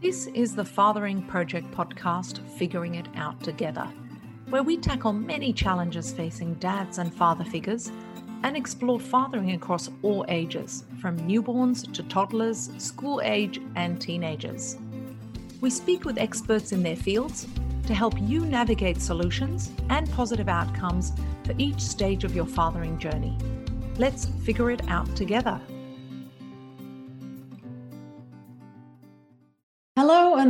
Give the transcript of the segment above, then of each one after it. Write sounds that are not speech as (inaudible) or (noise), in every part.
This is the Fathering Project podcast, Figuring It Out Together, where we tackle many challenges facing dads and father figures and explore fathering across all ages, from newborns to toddlers, school age, and teenagers. We speak with experts in their fields to help you navigate solutions and positive outcomes for each stage of your fathering journey. Let's figure it out together.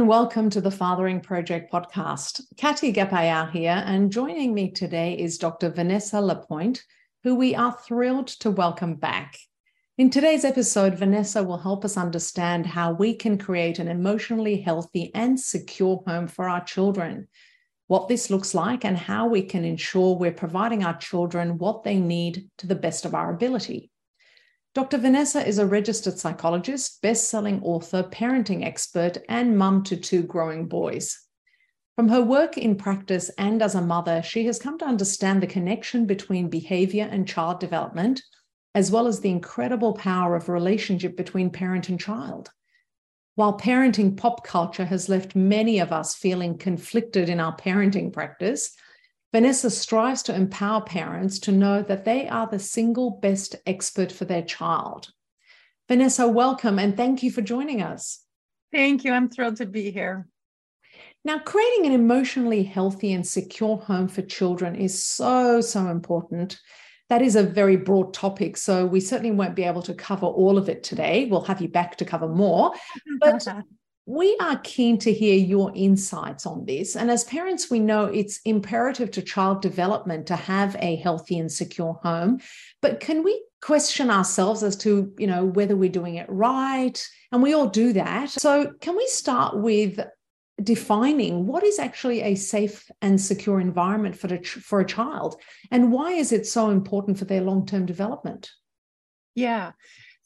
And welcome to the Fathering Project podcast. Katy Gapayar here, and joining me today is Dr. Vanessa Lapointe, who we are thrilled to welcome back. In today's episode, Vanessa will help us understand how we can create an emotionally healthy and secure home for our children, what this looks like, and how we can ensure we're providing our children what they need to the best of our ability. Dr. Vanessa is a registered psychologist, best selling author, parenting expert, and mum to two growing boys. From her work in practice and as a mother, she has come to understand the connection between behavior and child development, as well as the incredible power of relationship between parent and child. While parenting pop culture has left many of us feeling conflicted in our parenting practice, Vanessa strives to empower parents to know that they are the single best expert for their child. Vanessa, welcome and thank you for joining us. Thank you. I'm thrilled to be here. Now, creating an emotionally healthy and secure home for children is so, so important. That is a very broad topic. So, we certainly won't be able to cover all of it today. We'll have you back to cover more. (laughs) But we are keen to hear your insights on this. And as parents, we know it's imperative to child development to have a healthy and secure home. But can we question ourselves as to, you know, whether we're doing it right? And we all do that. So can we start with defining what is actually a safe and secure environment for, the, for a child and why is it so important for their long-term development? Yeah.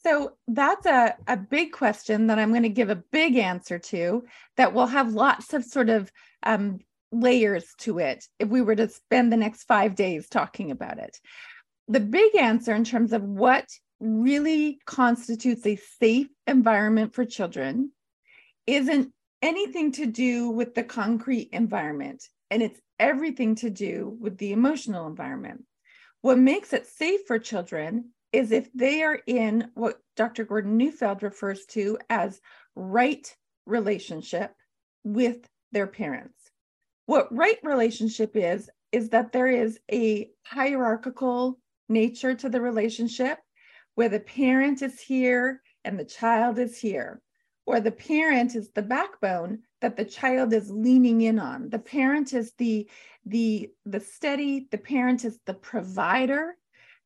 So that's a, a big question that I'm going to give a big answer to that will have lots of sort of um, layers to it if we were to spend the next five days talking about it. The big answer in terms of what really constitutes a safe environment for children isn't anything to do with the concrete environment, and it's everything to do with the emotional environment. What makes it safe for children is if they are in what Dr. Gordon Neufeld refers to as right relationship with their parents. What right relationship is, is that there is a hierarchical nature to the relationship where the parent is here and the child is here, or the parent is the backbone that the child is leaning in on. The parent is the the the steady, the parent is the provider,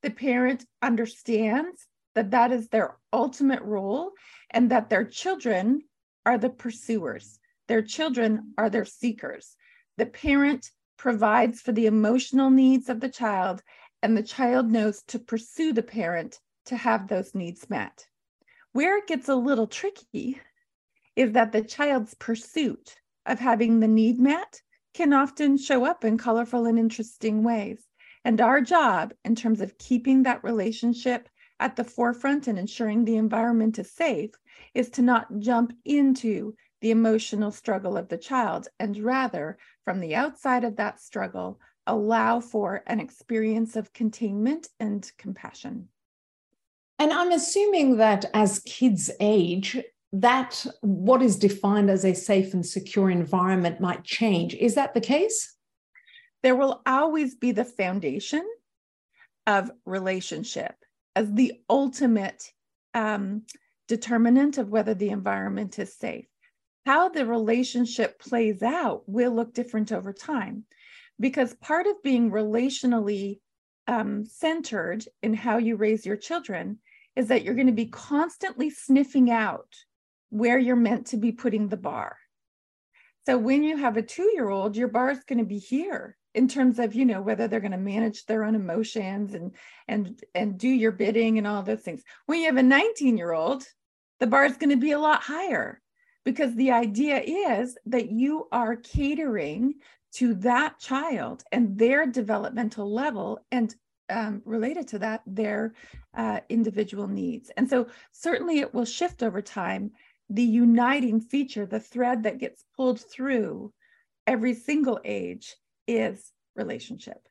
the parent understands that that is their ultimate role and that their children are the pursuers. Their children are their seekers. The parent provides for the emotional needs of the child, and the child knows to pursue the parent to have those needs met. Where it gets a little tricky is that the child's pursuit of having the need met can often show up in colorful and interesting ways. And our job, in terms of keeping that relationship at the forefront and ensuring the environment is safe, is to not jump into the emotional struggle of the child and rather, from the outside of that struggle, allow for an experience of containment and compassion. And I'm assuming that as kids age, that what is defined as a safe and secure environment might change. Is that the case? There will always be the foundation of relationship as the ultimate um, determinant of whether the environment is safe. How the relationship plays out will look different over time because part of being relationally um, centered in how you raise your children is that you're going to be constantly sniffing out where you're meant to be putting the bar. So when you have a two year old, your bar is going to be here in terms of you know whether they're going to manage their own emotions and and and do your bidding and all those things. When you have a 19 year old the bar is going to be a lot higher because the idea is that you are catering to that child and their developmental level and um, related to that their uh, individual needs. And so certainly it will shift over time the uniting feature, the thread that gets pulled through every single age is relationship.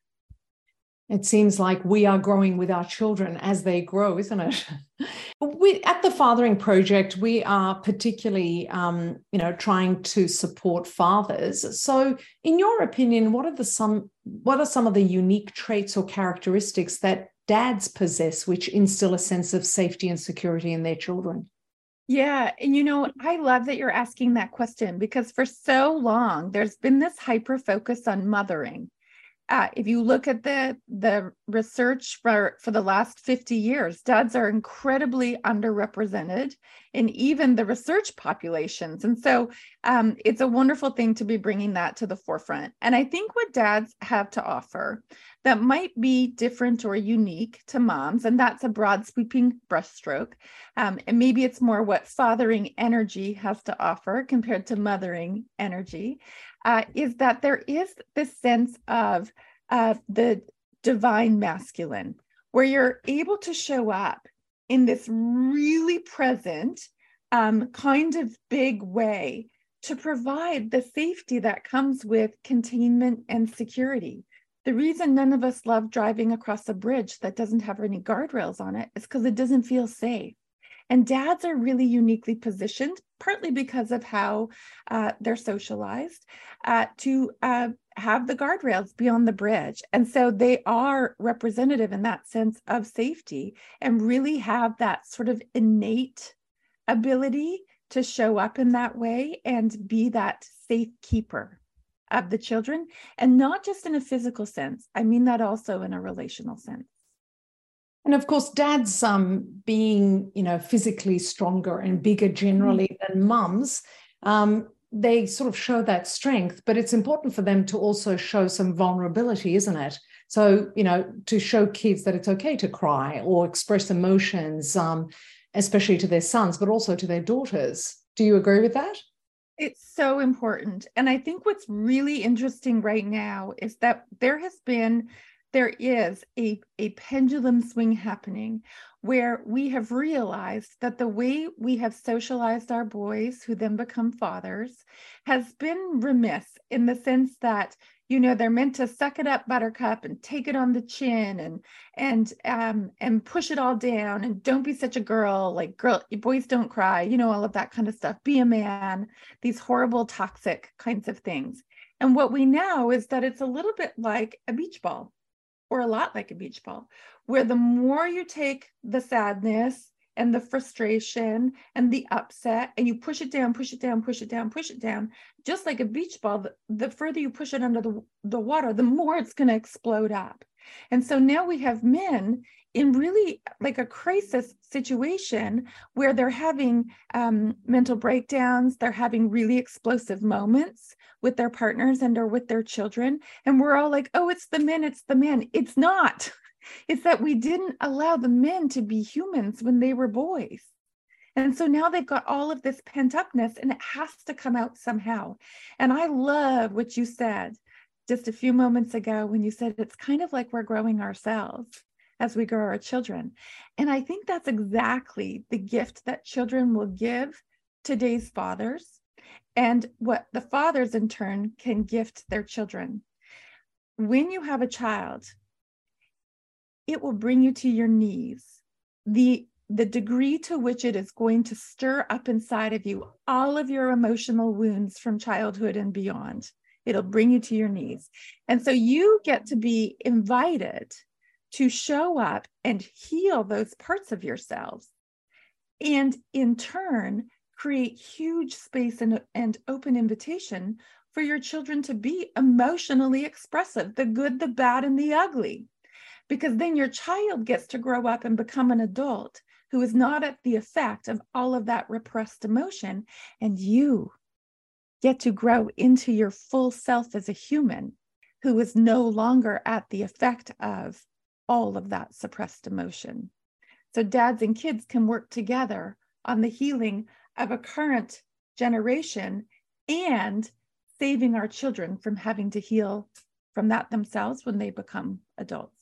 It seems like we are growing with our children as they grow, isn't it? (laughs) we, at the Fathering Project, we are particularly, um, you know, trying to support fathers. So, in your opinion, what are the some what are some of the unique traits or characteristics that dads possess which instill a sense of safety and security in their children? Yeah. And you know, I love that you're asking that question because for so long, there's been this hyper focus on mothering if you look at the the research for for the last 50 years dads are incredibly underrepresented in even the research populations. And so um, it's a wonderful thing to be bringing that to the forefront. And i think what dads have to offer that might be different or unique to moms and that's a broad sweeping brushstroke. Um, and maybe it's more what fathering energy has to offer compared to mothering energy uh, is that there is this sense of uh, the divine masculine, where you're able to show up in this really present, um, kind of big way to provide the safety that comes with containment and security. The reason none of us love driving across a bridge that doesn't have any guardrails on it is because it doesn't feel safe. And dads are really uniquely positioned, partly because of how uh, they're socialized, uh, to uh, have the guardrails beyond the bridge. And so they are representative in that sense of safety and really have that sort of innate ability to show up in that way and be that safe keeper of the children. And not just in a physical sense, I mean that also in a relational sense. And of course, dads um, being, you know, physically stronger and bigger generally mm-hmm. than mums, um, they sort of show that strength, but it's important for them to also show some vulnerability, isn't it? So, you know, to show kids that it's okay to cry or express emotions, um, especially to their sons, but also to their daughters. Do you agree with that? It's so important. And I think what's really interesting right now is that there has been there is a, a pendulum swing happening where we have realized that the way we have socialized our boys who then become fathers has been remiss in the sense that you know they're meant to suck it up buttercup and take it on the chin and and um and push it all down and don't be such a girl like girl boys don't cry you know all of that kind of stuff. Be a man these horrible toxic kinds of things. And what we know is that it's a little bit like a beach ball or a lot like a beach ball, where the more you take the sadness and the frustration and the upset and you push it down, push it down, push it down, push it down, just like a beach ball, the, the further you push it under the, the water, the more it's going to explode up. And so now we have men in really like a crisis situation where they're having um, mental breakdowns, they're having really explosive moments with their partners and or with their children. And we're all like, oh, it's the men, it's the men. It's not. (laughs) It's that we didn't allow the men to be humans when they were boys. And so now they've got all of this pent upness and it has to come out somehow. And I love what you said just a few moments ago when you said it's kind of like we're growing ourselves as we grow our children. And I think that's exactly the gift that children will give today's fathers and what the fathers in turn can gift their children. When you have a child, it will bring you to your knees. The the degree to which it is going to stir up inside of you all of your emotional wounds from childhood and beyond. It'll bring you to your knees. And so you get to be invited to show up and heal those parts of yourselves. And in turn, create huge space and, and open invitation for your children to be emotionally expressive the good, the bad, and the ugly. Because then your child gets to grow up and become an adult who is not at the effect of all of that repressed emotion. And you get to grow into your full self as a human who is no longer at the effect of all of that suppressed emotion. So, dads and kids can work together on the healing of a current generation and saving our children from having to heal from that themselves when they become adults.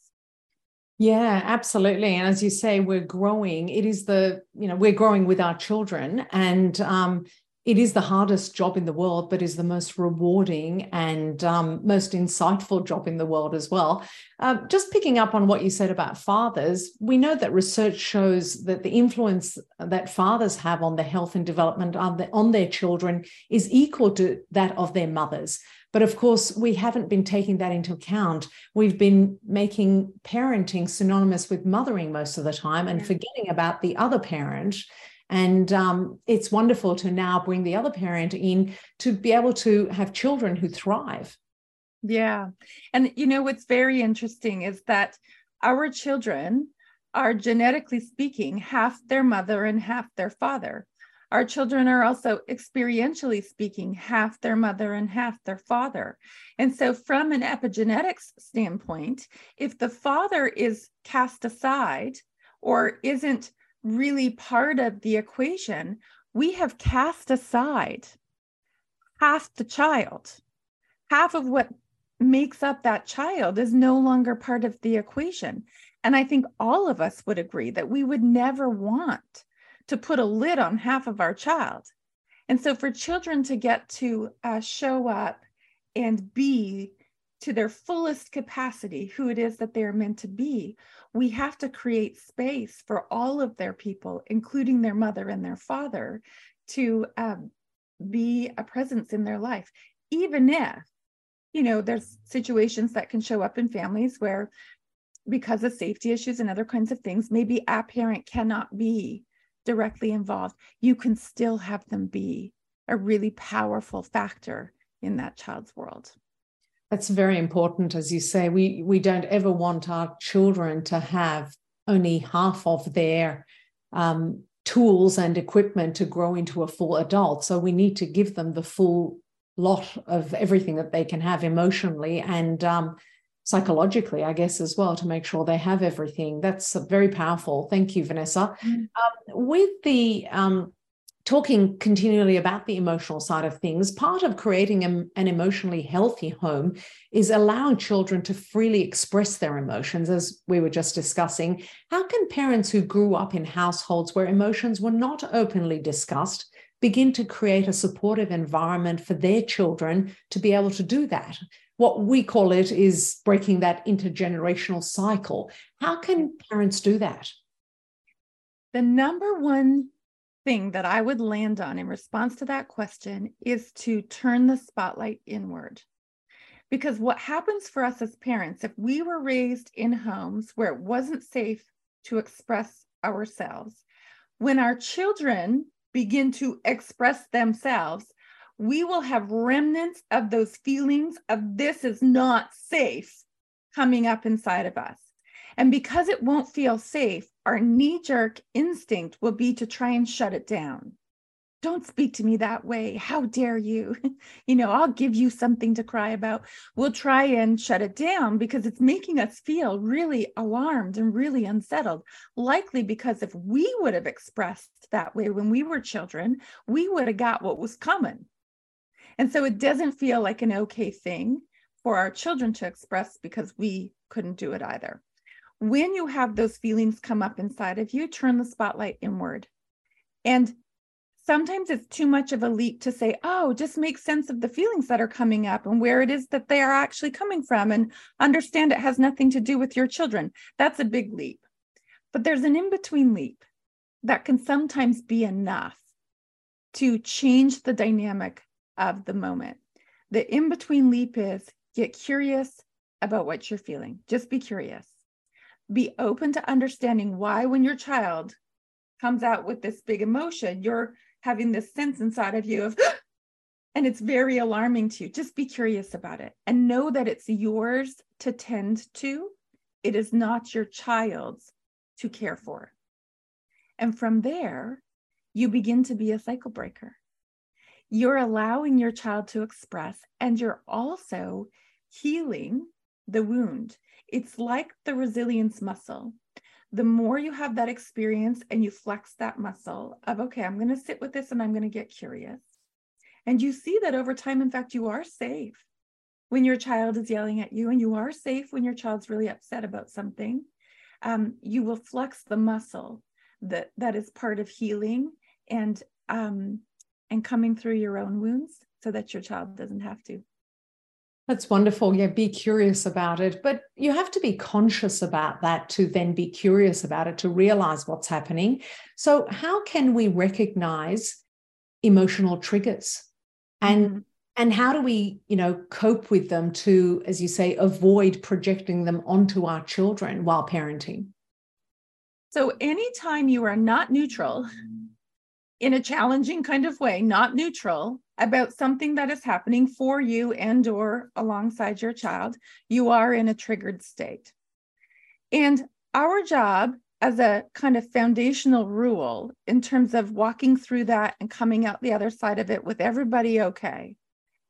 Yeah, absolutely. And as you say, we're growing. It is the, you know, we're growing with our children. And um, it is the hardest job in the world, but is the most rewarding and um, most insightful job in the world as well. Uh, just picking up on what you said about fathers, we know that research shows that the influence that fathers have on the health and development on, the, on their children is equal to that of their mothers. But of course, we haven't been taking that into account. We've been making parenting synonymous with mothering most of the time and forgetting about the other parent and um, it's wonderful to now bring the other parent in to be able to have children who thrive. Yeah. And you know, what's very interesting is that our children are genetically speaking half their mother and half their father. Our children are also experientially speaking half their mother and half their father. And so, from an epigenetics standpoint, if the father is cast aside or isn't really part of the equation, we have cast aside half the child. Half of what makes up that child is no longer part of the equation. And I think all of us would agree that we would never want to put a lid on half of our child. And so for children to get to uh, show up and be to their fullest capacity who it is that they're meant to be, we have to create space for all of their people, including their mother and their father, to um, be a presence in their life, even if, you know, there's situations that can show up in families where, because of safety issues and other kinds of things, maybe a parent cannot be directly involved. You can still have them be a really powerful factor in that child's world. That's very important, as you say. We we don't ever want our children to have only half of their um, tools and equipment to grow into a full adult. So we need to give them the full lot of everything that they can have emotionally and um, psychologically, I guess, as well, to make sure they have everything. That's very powerful. Thank you, Vanessa. Mm-hmm. Um, with the um, talking continually about the emotional side of things, part of creating a, an emotionally healthy home is allowing children to freely express their emotions, as we were just discussing. How can parents who grew up in households where emotions were not openly discussed begin to create a supportive environment for their children to be able to do that? What we call it is breaking that intergenerational cycle. How can parents do that? The number one thing that I would land on in response to that question is to turn the spotlight inward. Because what happens for us as parents, if we were raised in homes where it wasn't safe to express ourselves, when our children begin to express themselves, we will have remnants of those feelings of this is not safe coming up inside of us. And because it won't feel safe, our knee jerk instinct will be to try and shut it down. Don't speak to me that way. How dare you? (laughs) you know, I'll give you something to cry about. We'll try and shut it down because it's making us feel really alarmed and really unsettled. Likely because if we would have expressed that way when we were children, we would have got what was coming. And so it doesn't feel like an okay thing for our children to express because we couldn't do it either when you have those feelings come up inside of you, turn the spotlight inward. And sometimes it's too much of a leap to say, oh, just make sense of the feelings that are coming up and where it is that they are actually coming from and understand it has nothing to do with your children. That's a big leap. But there's an in between leap that can sometimes be enough to change the dynamic of the moment. The in between leap is get curious about what you're feeling. Just be curious be open to understanding why when your child comes out with this big emotion you're having this sense inside of you of (gasps) and it's very alarming to you. Just be curious about it and know that it's yours to tend to. It is not your child's to care for. And from there you begin to be a cycle breaker. You're allowing your child to express and you're also healing the wound it's like the resilience muscle. The more you have that experience and you flex that muscle of, okay, I'm going to sit with this and I'm going to get curious. And you see that over time, in fact, you are safe when your child is yelling at you, and you are safe when your child's really upset about something. um, you will flex the muscle that that is part of healing and um, and coming through your own wounds so that your child doesn't have to. That's wonderful. Yeah, be curious about it. But you have to be conscious about that to then be curious about it, to realize what's happening. So, how can we recognize emotional triggers? And mm-hmm. and how do we, you know, cope with them to, as you say, avoid projecting them onto our children while parenting? So, anytime you are not neutral in a challenging kind of way, not neutral, about something that is happening for you and or alongside your child you are in a triggered state. And our job as a kind of foundational rule in terms of walking through that and coming out the other side of it with everybody okay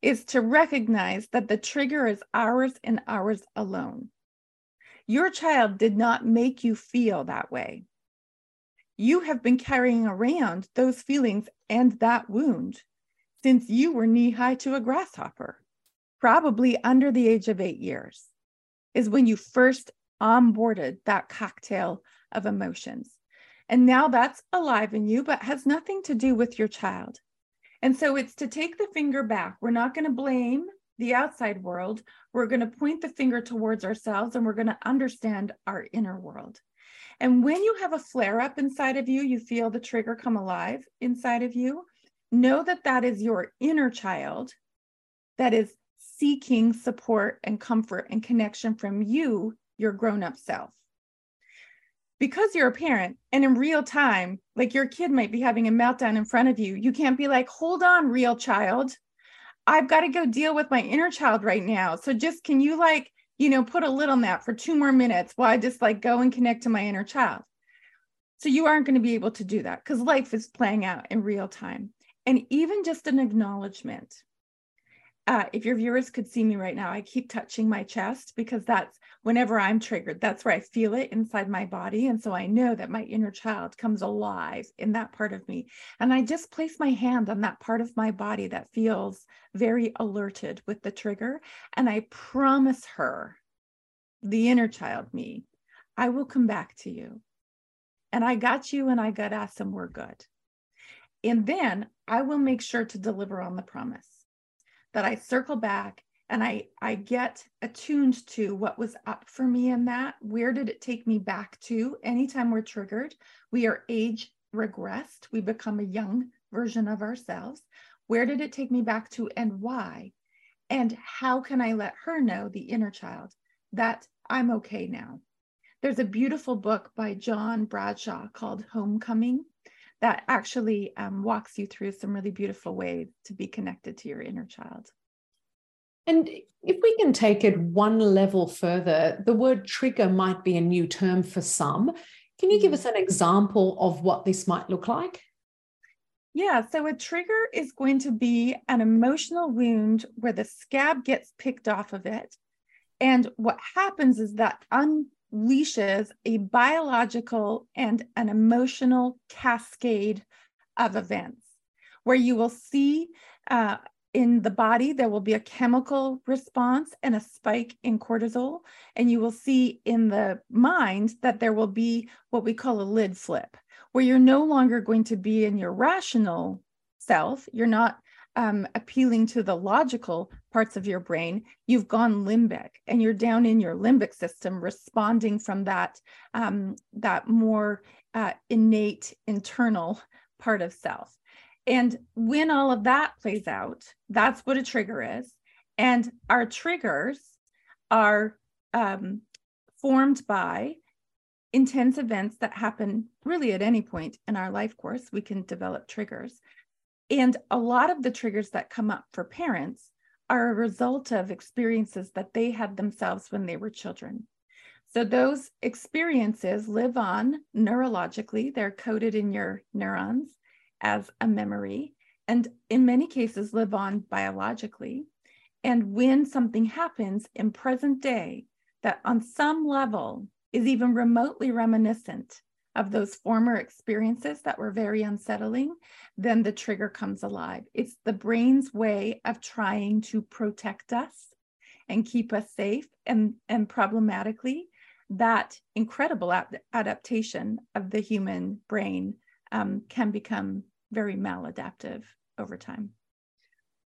is to recognize that the trigger is ours and ours alone. Your child did not make you feel that way. You have been carrying around those feelings and that wound since you were knee high to a grasshopper, probably under the age of eight years, is when you first onboarded that cocktail of emotions. And now that's alive in you, but has nothing to do with your child. And so it's to take the finger back. We're not going to blame the outside world. We're going to point the finger towards ourselves and we're going to understand our inner world. And when you have a flare up inside of you, you feel the trigger come alive inside of you, know that that is your inner child that is seeking support and comfort and connection from you, your grown up self. Because you're a parent and in real time, like your kid might be having a meltdown in front of you, you can't be like, hold on, real child. I've got to go deal with my inner child right now. So just can you like, you know, put a lid on that for two more minutes while I just like go and connect to my inner child? So you aren't going to be able to do that because life is playing out in real time and even just an acknowledgement. Uh, if your viewers could see me right now, I keep touching my chest because that's whenever I'm triggered, that's where I feel it inside my body. And so I know that my inner child comes alive in that part of me. And I just place my hand on that part of my body that feels very alerted with the trigger. And I promise her, the inner child me, I will come back to you. And I got you and I got us and we're good. And then I will make sure to deliver on the promise that I circle back and I, I get attuned to what was up for me in that. Where did it take me back to? Anytime we're triggered, we are age regressed. We become a young version of ourselves. Where did it take me back to and why? And how can I let her know, the inner child, that I'm okay now? There's a beautiful book by John Bradshaw called Homecoming that actually um, walks you through some really beautiful ways to be connected to your inner child. And if we can take it one level further, the word trigger might be a new term for some. Can you give mm-hmm. us an example of what this might look like? Yeah, so a trigger is going to be an emotional wound where the scab gets picked off of it. And what happens is that un- leashes a biological and an emotional cascade of events where you will see uh, in the body there will be a chemical response and a spike in cortisol and you will see in the mind that there will be what we call a lid flip where you're no longer going to be in your rational self. You're not um, appealing to the logical parts of your brain, you've gone limbic and you're down in your limbic system responding from that, um, that more uh, innate internal part of self. And when all of that plays out, that's what a trigger is. And our triggers are um, formed by intense events that happen really at any point in our life course. We can develop triggers. And a lot of the triggers that come up for parents are a result of experiences that they had themselves when they were children. So those experiences live on neurologically, they're coded in your neurons as a memory, and in many cases live on biologically. And when something happens in present day that on some level is even remotely reminiscent of those former experiences that were very unsettling, then the trigger comes alive. It's the brain's way of trying to protect us and keep us safe. And, and problematically, that incredible ad- adaptation of the human brain um, can become very maladaptive over time.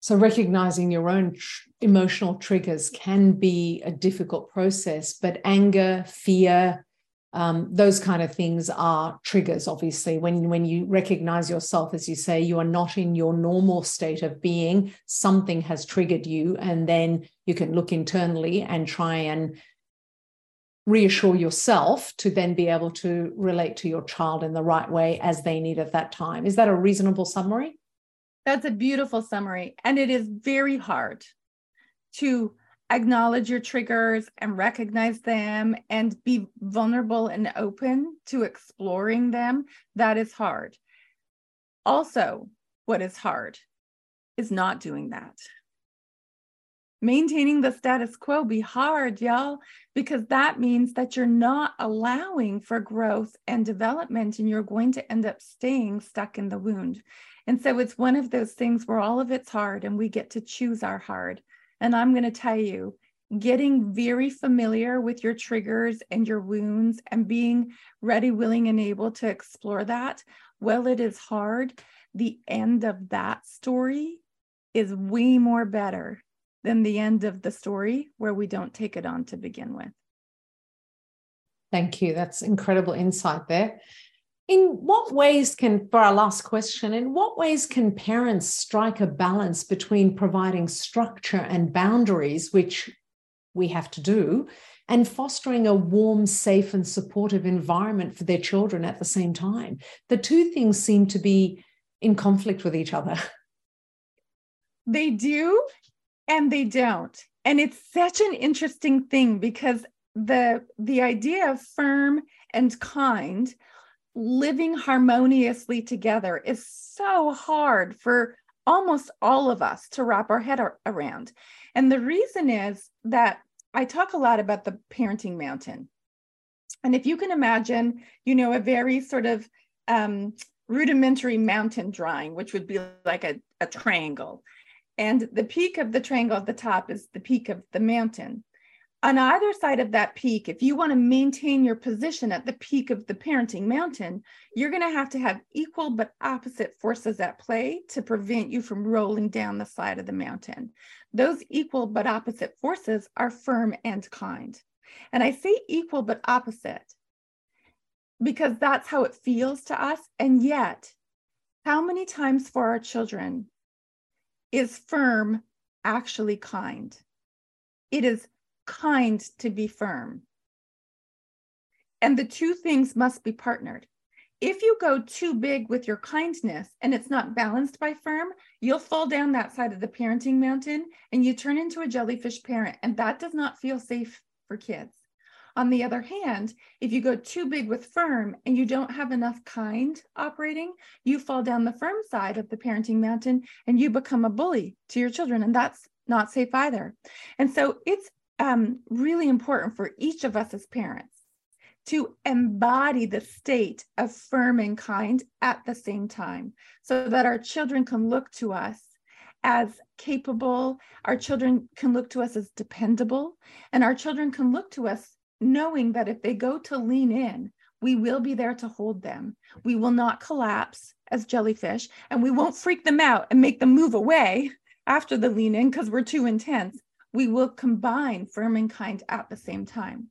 So, recognizing your own tr- emotional triggers can be a difficult process, but anger, fear, um, those kind of things are triggers, obviously. When, when you recognize yourself, as you say, you are not in your normal state of being, something has triggered you, and then you can look internally and try and reassure yourself to then be able to relate to your child in the right way as they need at that time. Is that a reasonable summary? That's a beautiful summary. And it is very hard to acknowledge your triggers and recognize them and be vulnerable and open to exploring them. That is hard. Also, what is hard is not doing that maintaining the status quo be hard, y'all, because that means that you're not allowing for growth and development, and you're going to end up staying stuck in the wound. And so it's one of those things where all of it's hard and we get to choose our hard. And I'm going to tell you, getting very familiar with your triggers and your wounds and being ready, willing, and able to explore that, well, it is hard. The end of that story is way more better than the end of the story where we don't take it on to begin with. Thank you. That's incredible insight there. In what ways can, for our last question, in what ways can parents strike a balance between providing structure and boundaries, which we have to do, and fostering a warm, safe, and supportive environment for their children at the same time? The two things seem to be in conflict with each other. (laughs) They do and they don't and it's such an interesting thing because the the idea of firm and kind living harmoniously together is so hard for almost all of us to wrap our head around. And the reason is that i talk a lot about the parenting mountain. And if you can imagine you know a very sort of um, rudimentary mountain drawing which would be like a, a triangle. And the peak of the triangle at the top is the peak of the mountain. On either side of that peak, if you want to maintain your position at the peak of the parenting mountain, you're going to have to have equal but opposite forces at play to prevent you from rolling down the side of the mountain. Those equal but opposite forces are firm and kind. And I say equal but opposite because that's how it feels to us. And yet, how many times for our children is firm actually kind? It is kind to be firm. And the two things must be partnered. If you go too big with your kindness and it's not balanced by firm, you'll fall down that side of the parenting mountain and you turn into a jellyfish parent. And that does not feel safe for kids. On the other hand, if you go too big with firm and you don't have enough kind operating, you fall down the firm side of the parenting mountain and you become a bully to your children. And that's not safe either. And so it's um, really important for each of us as parents to embody the state of firm and kind at the same time so that our children can look to us as capable, our children can look to us as dependable, and our children can look to us knowing that if they go to lean in, we will be there to hold them. We will not collapse as jellyfish, and we won't freak them out and make them move away after the lean in because we're too intense. We will combine firm and kind at the same time.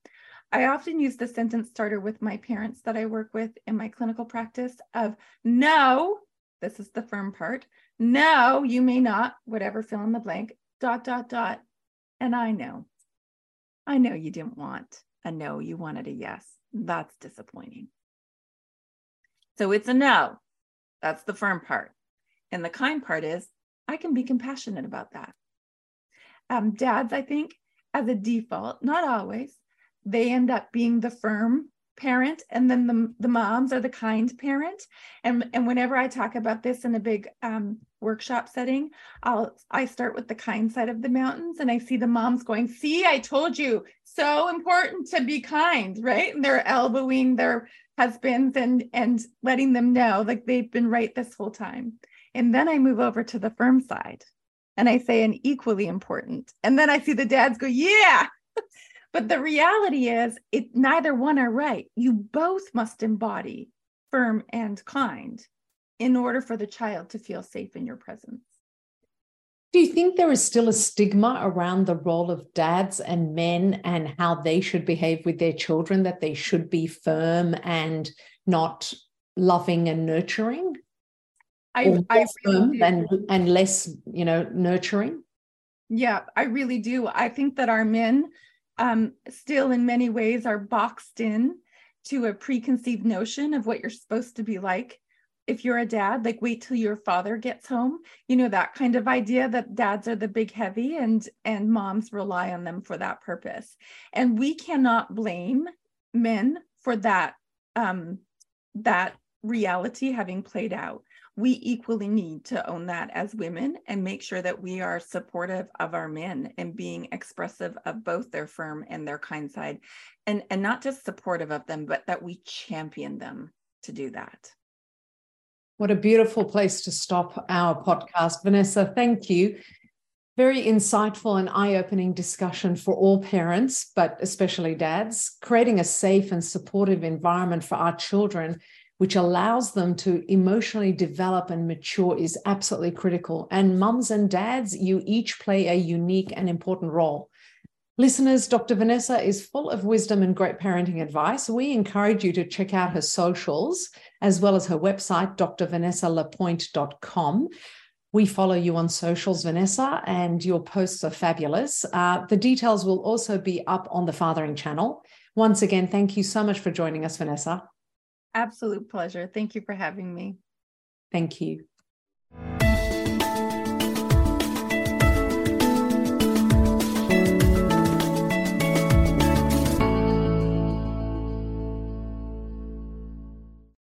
I often use the sentence starter with my parents that I work with in my clinical practice of no, this is the firm part. No, you may not, whatever, fill in the blank, dot, dot, dot. And I know, I know you didn't want a no, you wanted a yes. That's disappointing. So it's a no. That's the firm part. And the kind part is I can be compassionate about that. Um, dads, I think, as a default, not always, they end up being the firm parent and then the, the moms are the kind parent. And and whenever i talk about this in a big um, workshop setting i'll i start with the kind side of the mountains and i see the moms going see i told you so important to be kind right? And they're elbowing their husbands and and letting them know like they've been right this whole time. And then i move over to the firm side and i say and equally important and then i see the dads go yeah (laughs) But the reality is, it neither one are right. You both must embody firm and kind in order for the child to feel safe in your presence. Do you think there is still a stigma around the role of dads and men and how they should behave with their children, that they should be firm and not loving and nurturing? I, I really and, and less, you know, nurturing? Yeah, I really do. I think that our men um, still, in many ways, are boxed in to a preconceived notion of what you're supposed to be like. If you're a dad like wait till your father gets home. You know that kind of idea that dads are the big heavy and and moms rely on them for that purpose. And we cannot blame men for that um that reality having played out we equally need to own that as women and make sure that we are supportive of our men and being expressive of both their firm and their kind side and and not just supportive of them but that we champion them to do that what a beautiful place to stop our podcast. Vanessa, thank you. Very insightful and eye opening discussion for all parents, but especially dads, creating a safe and supportive environment for our children, which allows them to emotionally develop and mature, is absolutely critical. And mums and dads, you each play a unique and important role. Listeners, Dr. Vanessa is full of wisdom and great parenting advice. We encourage you to check out her socials as well as her website, drvanessalapointe.com. We follow you on socials, Vanessa, and your posts are fabulous. Uh, the details will also be up on the Fathering channel. Once again, thank you so much for joining us, Vanessa. Absolute pleasure. Thank you for having me. Thank you.